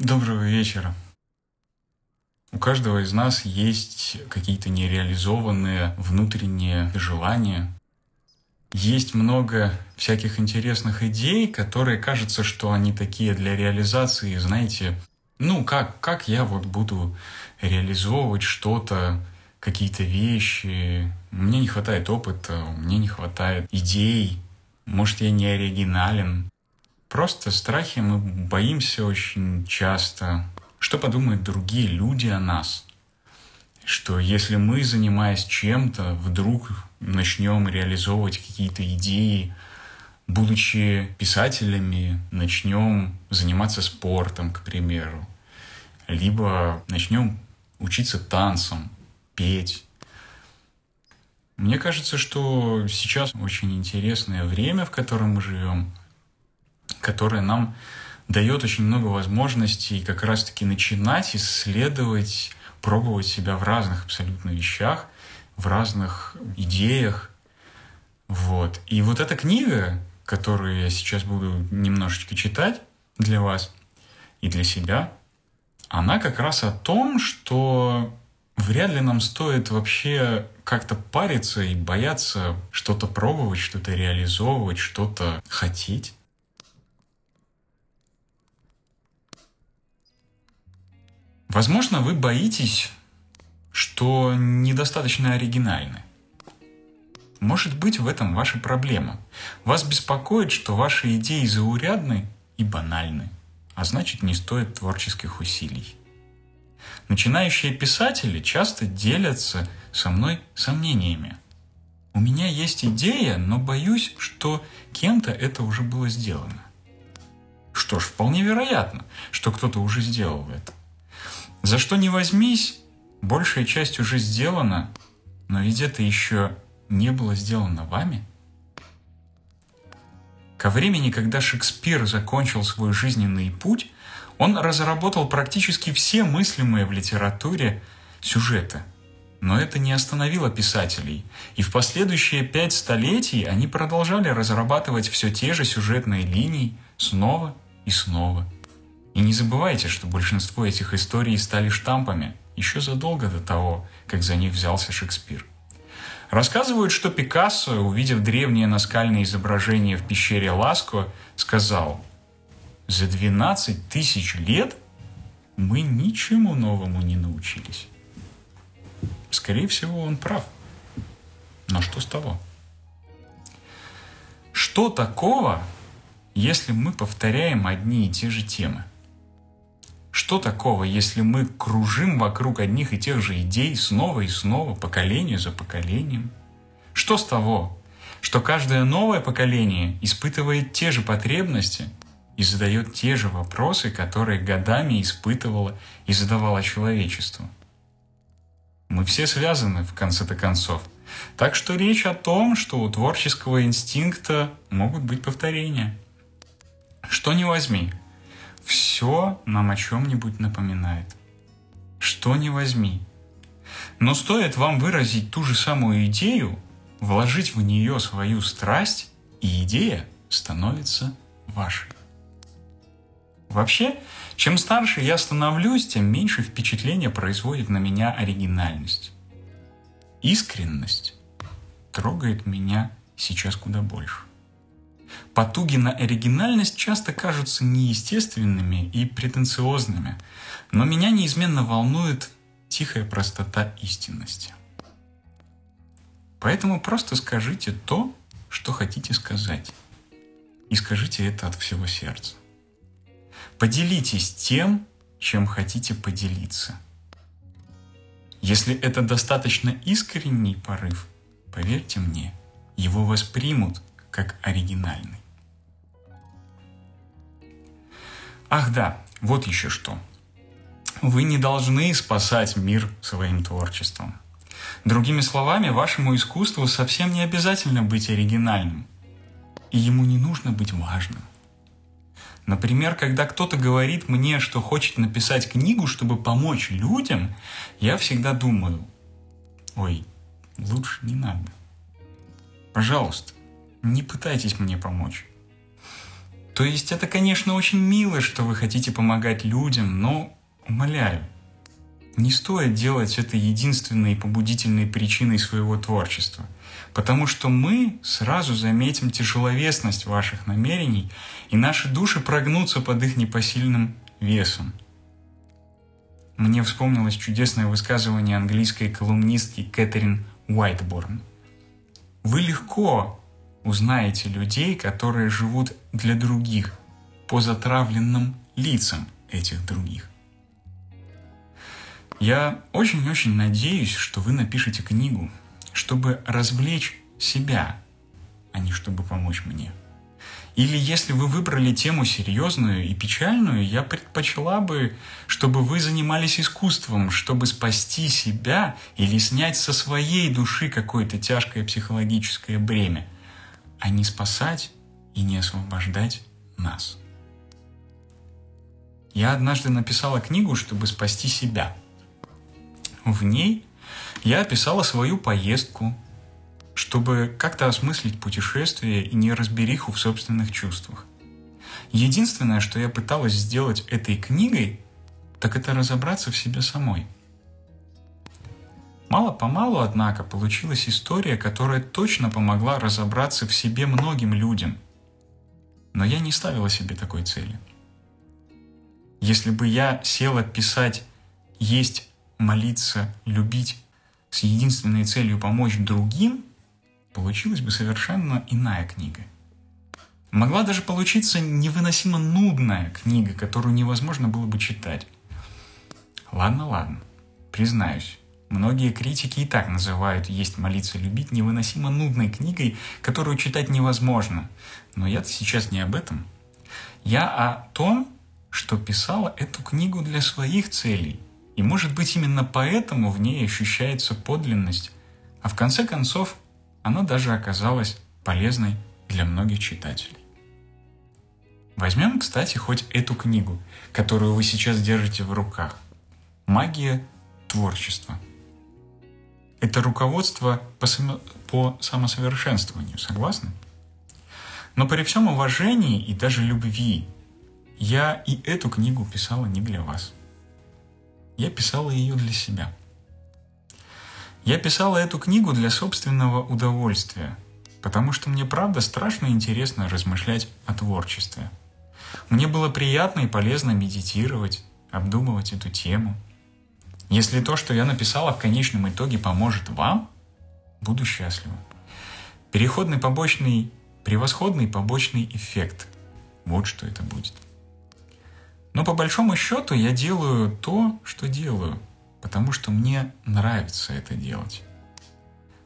Доброго вечера. У каждого из нас есть какие-то нереализованные внутренние желания. Есть много всяких интересных идей, которые кажется, что они такие для реализации, знаете, ну как, как я вот буду реализовывать что-то, какие-то вещи. Мне не хватает опыта, мне не хватает идей, может я не оригинален. Просто страхи мы боимся очень часто. Что подумают другие люди о нас? Что если мы, занимаясь чем-то, вдруг начнем реализовывать какие-то идеи, будучи писателями, начнем заниматься спортом, к примеру, либо начнем учиться танцам, петь. Мне кажется, что сейчас очень интересное время, в котором мы живем которая нам дает очень много возможностей как раз-таки начинать исследовать, пробовать себя в разных абсолютно вещах, в разных идеях. Вот. И вот эта книга, которую я сейчас буду немножечко читать для вас и для себя, она как раз о том, что вряд ли нам стоит вообще как-то париться и бояться что-то пробовать, что-то реализовывать, что-то хотеть. Возможно, вы боитесь, что недостаточно оригинальны. Может быть, в этом ваша проблема. Вас беспокоит, что ваши идеи заурядны и банальны, а значит не стоят творческих усилий. Начинающие писатели часто делятся со мной сомнениями. У меня есть идея, но боюсь, что кем-то это уже было сделано. Что ж, вполне вероятно, что кто-то уже сделал это. За что не возьмись, большая часть уже сделана, но ведь это еще не было сделано вами. Ко времени, когда Шекспир закончил свой жизненный путь, он разработал практически все мыслимые в литературе сюжеты. Но это не остановило писателей, и в последующие пять столетий они продолжали разрабатывать все те же сюжетные линии снова и снова – и не забывайте, что большинство этих историй стали штампами еще задолго до того, как за них взялся Шекспир. Рассказывают, что Пикассо, увидев древнее наскальное изображение в пещере Ласко, сказал «За 12 тысяч лет мы ничему новому не научились». Скорее всего, он прав. Но что с того? Что такого, если мы повторяем одни и те же темы? Что такого, если мы кружим вокруг одних и тех же идей снова и снова, поколение за поколением? Что с того, что каждое новое поколение испытывает те же потребности и задает те же вопросы, которые годами испытывало и задавало человечество? Мы все связаны в конце-то концов. Так что речь о том, что у творческого инстинкта могут быть повторения. Что не возьми, все нам о чем-нибудь напоминает. Что не возьми. Но стоит вам выразить ту же самую идею, вложить в нее свою страсть, и идея становится вашей. Вообще, чем старше я становлюсь, тем меньше впечатления производит на меня оригинальность. Искренность трогает меня сейчас куда больше. Потуги на оригинальность часто кажутся неестественными и претенциозными, но меня неизменно волнует тихая простота истинности. Поэтому просто скажите то, что хотите сказать. И скажите это от всего сердца. Поделитесь тем, чем хотите поделиться. Если это достаточно искренний порыв, поверьте мне, его воспримут как оригинальный. Ах да, вот еще что. Вы не должны спасать мир своим творчеством. Другими словами, вашему искусству совсем не обязательно быть оригинальным. И ему не нужно быть важным. Например, когда кто-то говорит мне, что хочет написать книгу, чтобы помочь людям, я всегда думаю, ой, лучше не надо. Пожалуйста, не пытайтесь мне помочь. То есть это, конечно, очень мило, что вы хотите помогать людям, но, умоляю, не стоит делать это единственной побудительной причиной своего творчества, потому что мы сразу заметим тяжеловесность ваших намерений, и наши души прогнутся под их непосильным весом. Мне вспомнилось чудесное высказывание английской колумнистки Кэтрин Уайтборн. Вы легко узнаете людей, которые живут для других, по затравленным лицам этих других. Я очень-очень надеюсь, что вы напишете книгу, чтобы развлечь себя, а не чтобы помочь мне. Или если вы выбрали тему серьезную и печальную, я предпочла бы, чтобы вы занимались искусством, чтобы спасти себя или снять со своей души какое-то тяжкое психологическое бремя, а не спасать и не освобождать нас. Я однажды написала книгу, чтобы спасти себя – в ней я описала свою поездку, чтобы как-то осмыслить путешествие и неразбериху в собственных чувствах. Единственное, что я пыталась сделать этой книгой, так это разобраться в себе самой. Мало-помалу, однако, получилась история, которая точно помогла разобраться в себе многим людям. Но я не ставила себе такой цели. Если бы я села писать «Есть молиться, любить с единственной целью помочь другим, получилась бы совершенно иная книга. Могла даже получиться невыносимо нудная книга, которую невозможно было бы читать. Ладно, ладно, признаюсь, многие критики и так называют «Есть молиться, любить» невыносимо нудной книгой, которую читать невозможно. Но я сейчас не об этом. Я о том, что писала эту книгу для своих целей – и может быть именно поэтому в ней ощущается подлинность, а в конце концов она даже оказалась полезной для многих читателей. Возьмем, кстати, хоть эту книгу, которую вы сейчас держите в руках. «Магия творчества». Это руководство по, само... по самосовершенствованию, согласны? Но при всем уважении и даже любви я и эту книгу писала не для вас – я писала ее для себя. Я писала эту книгу для собственного удовольствия, потому что мне правда страшно интересно размышлять о творчестве. Мне было приятно и полезно медитировать, обдумывать эту тему. Если то, что я написала в конечном итоге поможет вам, буду счастлива. Переходный побочный, превосходный побочный эффект. Вот что это будет. Но по большому счету я делаю то, что делаю, потому что мне нравится это делать.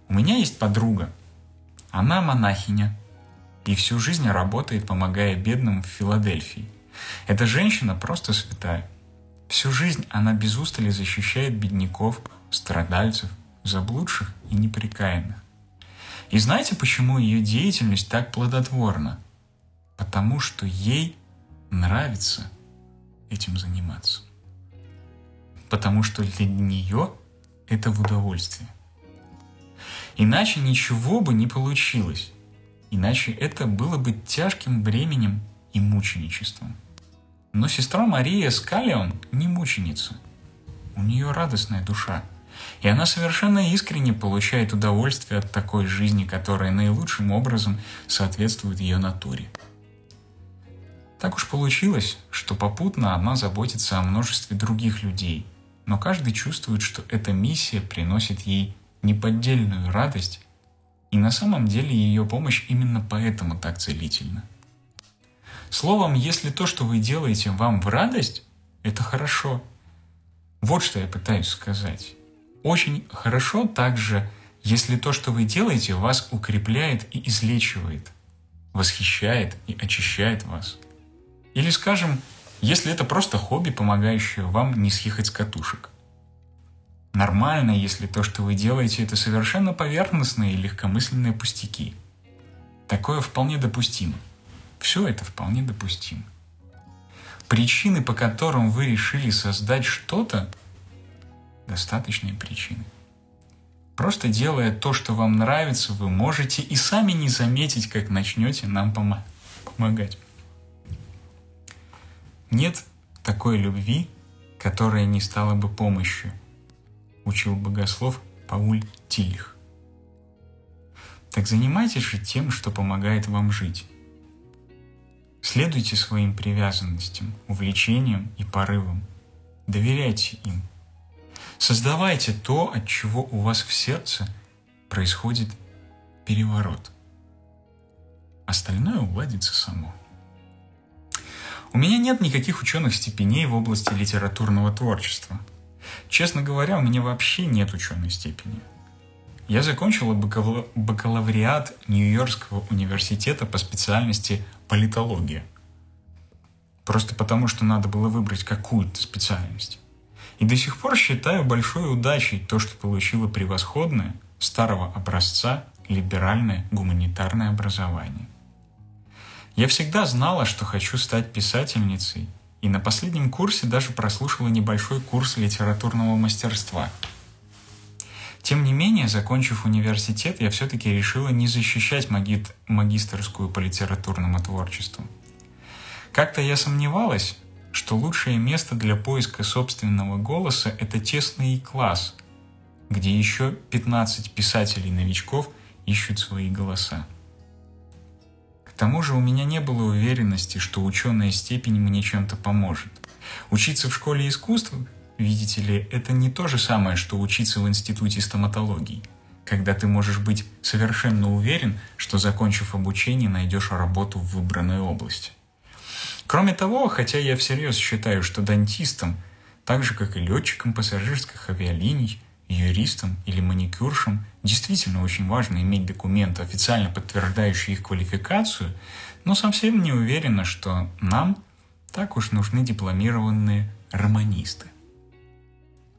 У меня есть подруга. Она монахиня и всю жизнь работает, помогая бедным в Филадельфии. Эта женщина просто святая. Всю жизнь она без устали защищает бедняков, страдальцев, заблудших и неприкаянных. И знаете, почему ее деятельность так плодотворна? Потому что ей нравится этим заниматься. Потому что для нее это в удовольствие. Иначе ничего бы не получилось. Иначе это было бы тяжким бременем и мученичеством. Но сестра Мария Скалион не мученица. У нее радостная душа. И она совершенно искренне получает удовольствие от такой жизни, которая наилучшим образом соответствует ее натуре. Так уж получилось, что попутно она заботится о множестве других людей, но каждый чувствует, что эта миссия приносит ей неподдельную радость, и на самом деле ее помощь именно поэтому так целительна. Словом, если то, что вы делаете, вам в радость, это хорошо. Вот что я пытаюсь сказать. Очень хорошо также, если то, что вы делаете, вас укрепляет и излечивает, восхищает и очищает вас – или, скажем, если это просто хобби, помогающее вам не съехать с катушек. Нормально, если то, что вы делаете, это совершенно поверхностные и легкомысленные пустяки. Такое вполне допустимо. Все это вполне допустимо. Причины, по которым вы решили создать что-то, достаточные причины. Просто делая то, что вам нравится, вы можете и сами не заметить, как начнете нам помогать. Нет такой любви, которая не стала бы помощью, учил богослов Пауль Тильх. Так занимайтесь же тем, что помогает вам жить. Следуйте своим привязанностям, увлечениям и порывам. Доверяйте им. Создавайте то, от чего у вас в сердце происходит переворот. Остальное уладится само. У меня нет никаких ученых степеней в области литературного творчества. Честно говоря, у меня вообще нет ученой степени. Я закончила бакалавриат Нью-Йоркского университета по специальности политология. Просто потому, что надо было выбрать какую-то специальность. И до сих пор считаю большой удачей то, что получила превосходное, старого образца, либеральное гуманитарное образование. Я всегда знала, что хочу стать писательницей, и на последнем курсе даже прослушала небольшой курс литературного мастерства. Тем не менее, закончив университет, я все-таки решила не защищать маги магистрскую по литературному творчеству. Как-то я сомневалась, что лучшее место для поиска собственного голоса – это тесный класс, где еще 15 писателей-новичков ищут свои голоса. К тому же у меня не было уверенности, что ученая степень мне чем-то поможет. Учиться в школе искусств, видите ли, это не то же самое, что учиться в институте стоматологии, когда ты можешь быть совершенно уверен, что закончив обучение, найдешь работу в выбранной области. Кроме того, хотя я всерьез считаю, что дантистам, так же как и летчикам пассажирских авиалиний, юристам или маникюршам действительно очень важно иметь документы, официально подтверждающие их квалификацию, но совсем не уверена, что нам так уж нужны дипломированные романисты.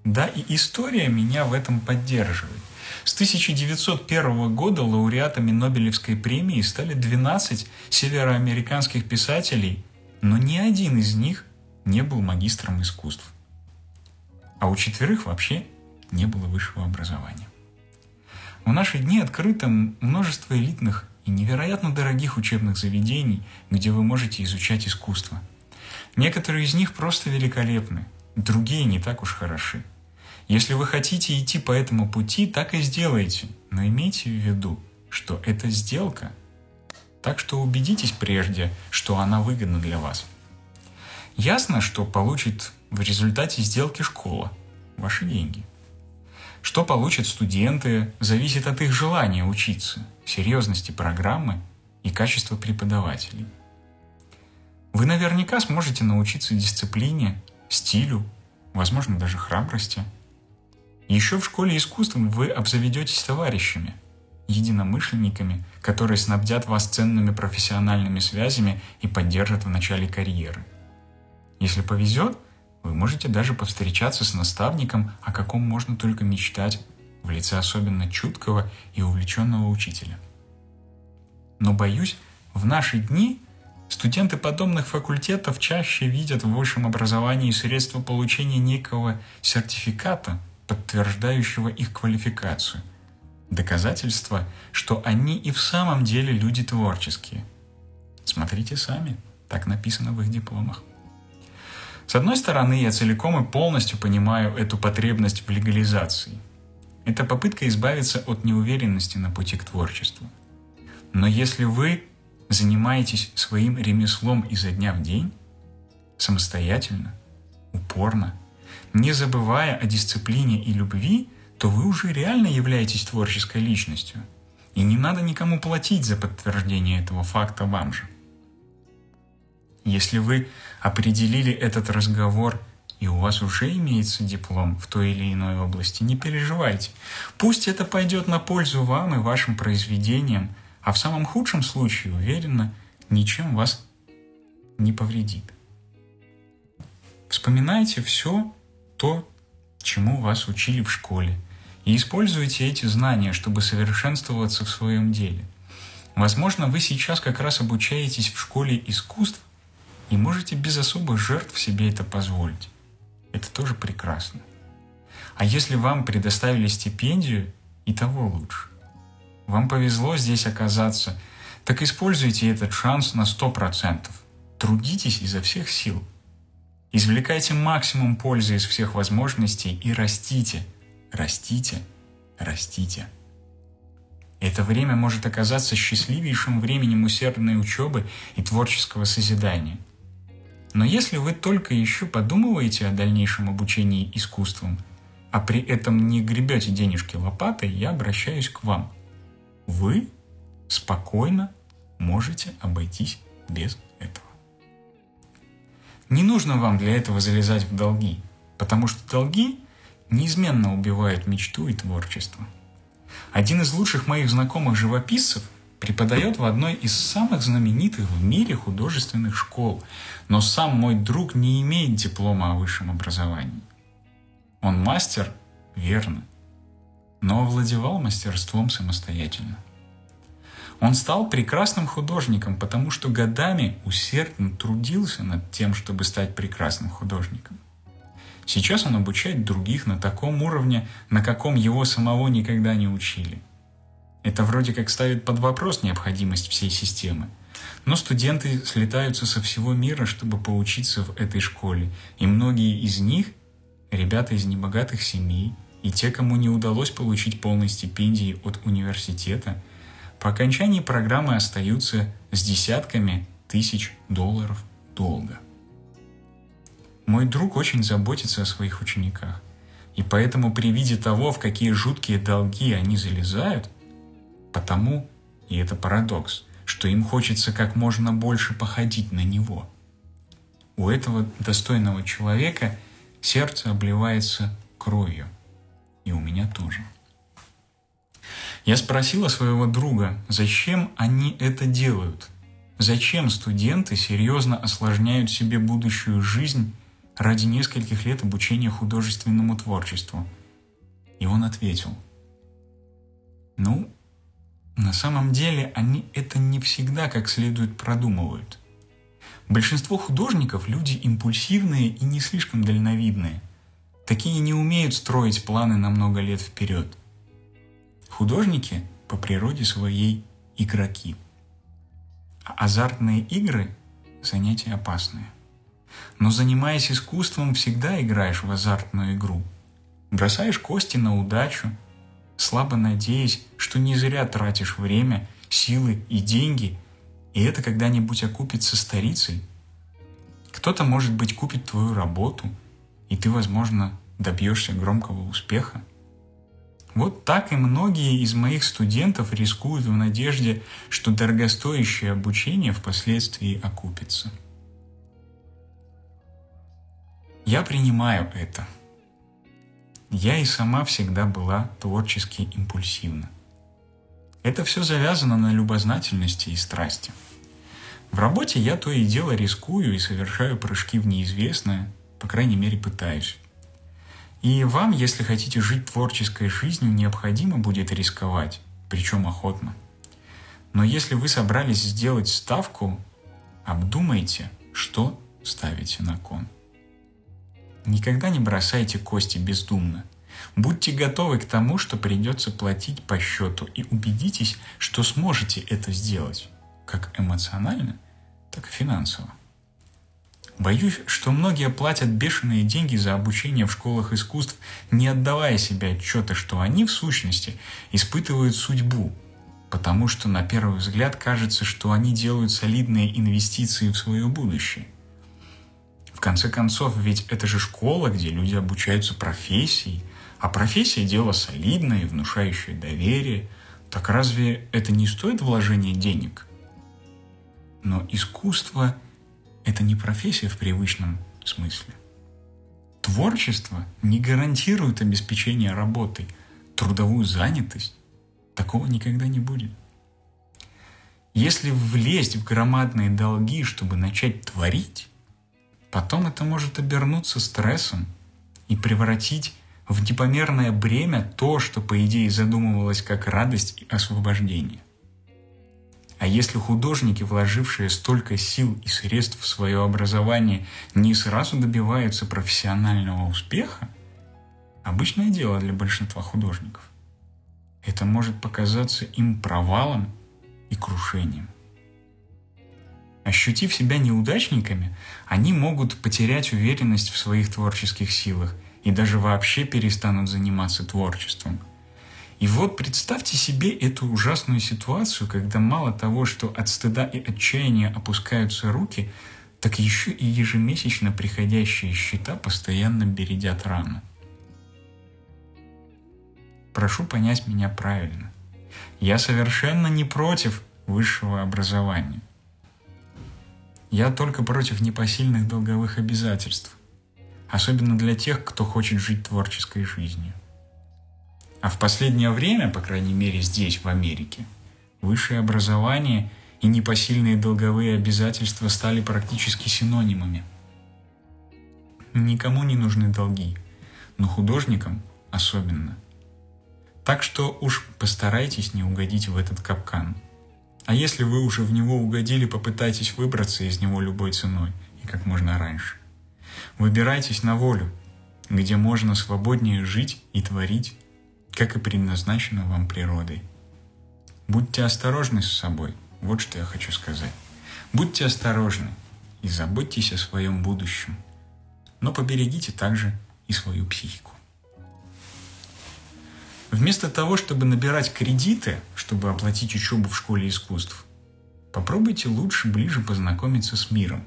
Да, и история меня в этом поддерживает. С 1901 года лауреатами Нобелевской премии стали 12 североамериканских писателей, но ни один из них не был магистром искусств. А у четверых вообще не было высшего образования. В наши дни открыто множество элитных и невероятно дорогих учебных заведений, где вы можете изучать искусство. Некоторые из них просто великолепны, другие не так уж хороши. Если вы хотите идти по этому пути, так и сделайте, но имейте в виду, что это сделка. Так что убедитесь прежде, что она выгодна для вас. Ясно, что получит в результате сделки школа, ваши деньги – что получат студенты, зависит от их желания учиться, серьезности программы и качества преподавателей. Вы наверняка сможете научиться дисциплине, стилю, возможно, даже храбрости. Еще в школе искусств вы обзаведетесь товарищами, единомышленниками, которые снабдят вас ценными профессиональными связями и поддержат в начале карьеры. Если повезет, вы можете даже повстречаться с наставником, о каком можно только мечтать, в лице особенно чуткого и увлеченного учителя. Но боюсь, в наши дни студенты подобных факультетов чаще видят в высшем образовании средства получения некого сертификата, подтверждающего их квалификацию. Доказательство, что они и в самом деле люди творческие. Смотрите сами, так написано в их дипломах. С одной стороны, я целиком и полностью понимаю эту потребность в легализации. Это попытка избавиться от неуверенности на пути к творчеству. Но если вы занимаетесь своим ремеслом изо дня в день, самостоятельно, упорно, не забывая о дисциплине и любви, то вы уже реально являетесь творческой личностью. И не надо никому платить за подтверждение этого факта вам же. Если вы определили этот разговор и у вас уже имеется диплом в той или иной области, не переживайте. Пусть это пойдет на пользу вам и вашим произведениям, а в самом худшем случае, уверенно, ничем вас не повредит. Вспоминайте все то, чему вас учили в школе, и используйте эти знания, чтобы совершенствоваться в своем деле. Возможно, вы сейчас как раз обучаетесь в школе искусств, и можете без особых жертв себе это позволить. Это тоже прекрасно. А если вам предоставили стипендию, и того лучше. Вам повезло здесь оказаться, так используйте этот шанс на 100%. Трудитесь изо всех сил. Извлекайте максимум пользы из всех возможностей и растите, растите, растите. Это время может оказаться счастливейшим временем усердной учебы и творческого созидания. Но если вы только еще подумываете о дальнейшем обучении искусствам, а при этом не гребете денежки лопатой, я обращаюсь к вам. Вы спокойно можете обойтись без. Не нужно вам для этого залезать в долги, потому что долги неизменно убивают мечту и творчество. Один из лучших моих знакомых живописцев преподает в одной из самых знаменитых в мире художественных школ, но сам мой друг не имеет диплома о высшем образовании. Он мастер, верно, но овладевал мастерством самостоятельно. Он стал прекрасным художником, потому что годами усердно трудился над тем, чтобы стать прекрасным художником. Сейчас он обучает других на таком уровне, на каком его самого никогда не учили. Это вроде как ставит под вопрос необходимость всей системы. Но студенты слетаются со всего мира, чтобы поучиться в этой школе, и многие из них – ребята из небогатых семей, и те, кому не удалось получить полной стипендии от университета, по окончании программы остаются с десятками тысяч долларов долга. Мой друг очень заботится о своих учениках. И поэтому при виде того, в какие жуткие долги они залезают, потому, и это парадокс, что им хочется как можно больше походить на него. У этого достойного человека сердце обливается кровью. И у меня тоже. Я спросила своего друга, зачем они это делают? Зачем студенты серьезно осложняют себе будущую жизнь ради нескольких лет обучения художественному творчеству. И он ответил, ну, на самом деле они это не всегда как следует продумывают. Большинство художников – люди импульсивные и не слишком дальновидные. Такие не умеют строить планы на много лет вперед. Художники по природе своей игроки. А азартные игры – занятия опасные. Но занимаясь искусством, всегда играешь в азартную игру. Бросаешь кости на удачу, слабо надеясь, что не зря тратишь время, силы и деньги, и это когда-нибудь окупится старицей. Кто-то, может быть, купит твою работу, и ты, возможно, добьешься громкого успеха. Вот так и многие из моих студентов рискуют в надежде, что дорогостоящее обучение впоследствии окупится. Я принимаю это. Я и сама всегда была творчески импульсивна. Это все завязано на любознательности и страсти. В работе я то и дело рискую и совершаю прыжки в неизвестное, по крайней мере пытаюсь. И вам, если хотите жить творческой жизнью, необходимо будет рисковать, причем охотно. Но если вы собрались сделать ставку, обдумайте, что ставите на кон. Никогда не бросайте кости бездумно. Будьте готовы к тому, что придется платить по счету, и убедитесь, что сможете это сделать, как эмоционально, так и финансово. Боюсь, что многие платят бешеные деньги за обучение в школах искусств, не отдавая себе отчета, что они в сущности испытывают судьбу, потому что на первый взгляд кажется, что они делают солидные инвестиции в свое будущее. В конце концов, ведь это же школа, где люди обучаются профессии, а профессия – дело солидное и внушающее доверие. Так разве это не стоит вложения денег? Но искусство – это не профессия в привычном смысле. Творчество не гарантирует обеспечение работой, трудовую занятость. Такого никогда не будет. Если влезть в громадные долги, чтобы начать творить, Потом это может обернуться стрессом и превратить в непомерное бремя то, что по идее задумывалось как радость и освобождение. А если художники, вложившие столько сил и средств в свое образование, не сразу добиваются профессионального успеха, обычное дело для большинства художников, это может показаться им провалом и крушением. Ощутив себя неудачниками, они могут потерять уверенность в своих творческих силах и даже вообще перестанут заниматься творчеством. И вот представьте себе эту ужасную ситуацию, когда мало того, что от стыда и отчаяния опускаются руки, так еще и ежемесячно приходящие счета постоянно бередят рану. Прошу понять меня правильно. Я совершенно не против высшего образования. Я только против непосильных долговых обязательств, особенно для тех, кто хочет жить творческой жизнью. А в последнее время, по крайней мере здесь, в Америке, высшее образование и непосильные долговые обязательства стали практически синонимами. Никому не нужны долги, но художникам особенно. Так что уж постарайтесь не угодить в этот капкан. А если вы уже в него угодили, попытайтесь выбраться из него любой ценой и как можно раньше. Выбирайтесь на волю, где можно свободнее жить и творить, как и предназначено вам природой. Будьте осторожны с собой, вот что я хочу сказать. Будьте осторожны и заботьтесь о своем будущем, но поберегите также и свою психику. Вместо того, чтобы набирать кредиты, чтобы оплатить учебу в школе искусств, попробуйте лучше ближе познакомиться с миром,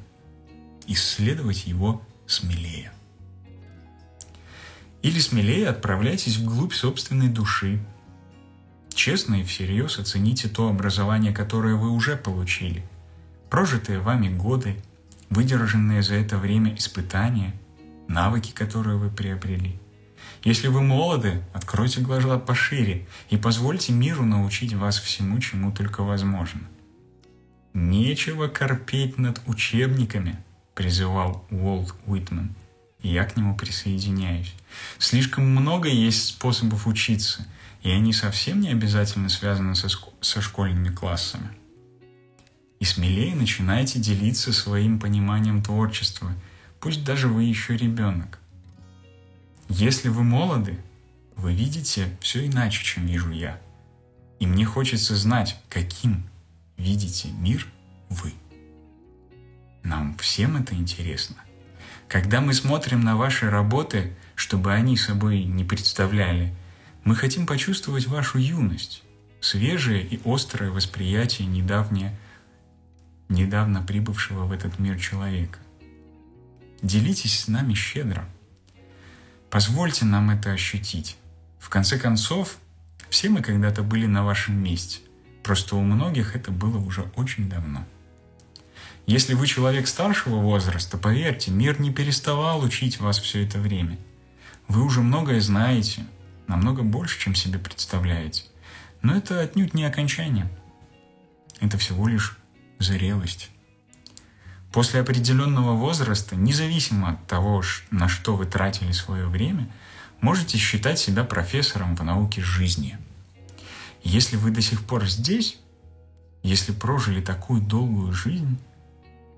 исследовать его смелее. Или смелее отправляйтесь вглубь собственной души. Честно и всерьез оцените то образование, которое вы уже получили, прожитые вами годы, выдержанные за это время испытания, навыки, которые вы приобрели – если вы молоды, откройте глаза пошире и позвольте миру научить вас всему, чему только возможно. «Нечего корпеть над учебниками», — призывал Уолт Уитман. И я к нему присоединяюсь. Слишком много есть способов учиться, и они совсем не обязательно связаны со, со школьными классами. И смелее начинайте делиться своим пониманием творчества, пусть даже вы еще ребенок. Если вы молоды, вы видите все иначе, чем вижу я. И мне хочется знать, каким видите мир вы. Нам всем это интересно. Когда мы смотрим на ваши работы, чтобы они собой не представляли, мы хотим почувствовать вашу юность, свежее и острое восприятие недавнее, недавно прибывшего в этот мир человека. Делитесь с нами щедро – Позвольте нам это ощутить. В конце концов, все мы когда-то были на вашем месте. Просто у многих это было уже очень давно. Если вы человек старшего возраста, поверьте, мир не переставал учить вас все это время. Вы уже многое знаете, намного больше, чем себе представляете. Но это отнюдь не окончание. Это всего лишь зрелость. После определенного возраста, независимо от того, на что вы тратили свое время, можете считать себя профессором в науке жизни. Если вы до сих пор здесь, если прожили такую долгую жизнь,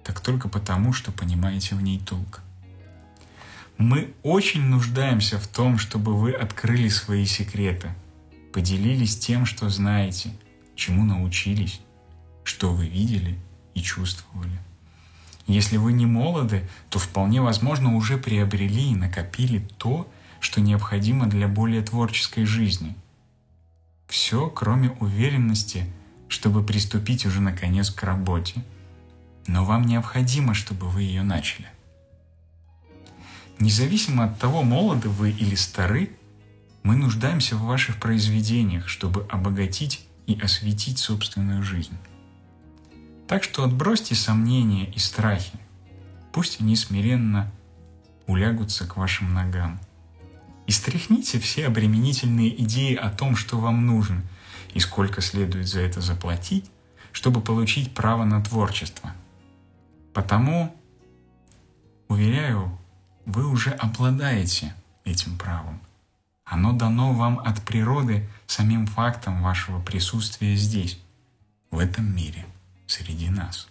так только потому, что понимаете в ней толк. Мы очень нуждаемся в том, чтобы вы открыли свои секреты, поделились тем, что знаете, чему научились, что вы видели и чувствовали. Если вы не молоды, то вполне возможно уже приобрели и накопили то, что необходимо для более творческой жизни. Все, кроме уверенности, чтобы приступить уже наконец к работе. Но вам необходимо, чтобы вы ее начали. Независимо от того, молоды вы или стары, мы нуждаемся в ваших произведениях, чтобы обогатить и осветить собственную жизнь. Так что отбросьте сомнения и страхи. Пусть они смиренно улягутся к вашим ногам. И стряхните все обременительные идеи о том, что вам нужно и сколько следует за это заплатить, чтобы получить право на творчество. Потому, уверяю, вы уже обладаете этим правом. Оно дано вам от природы самим фактом вашего присутствия здесь, в этом мире среди нас.